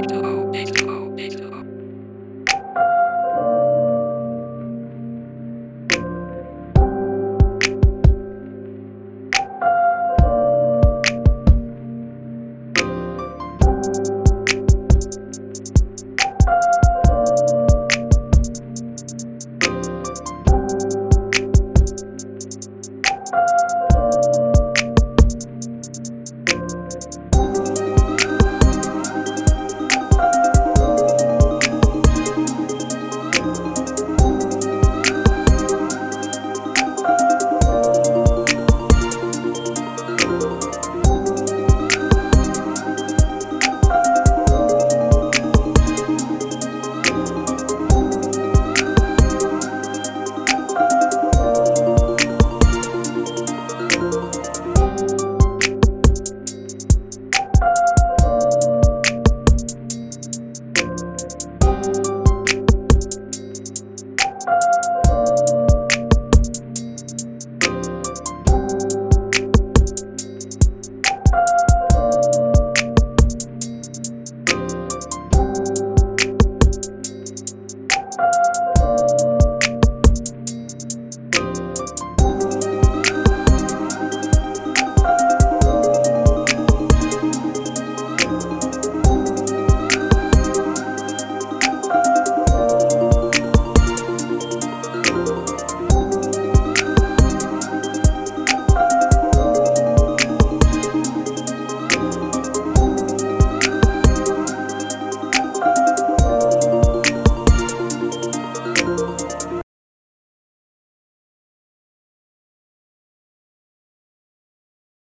Victor.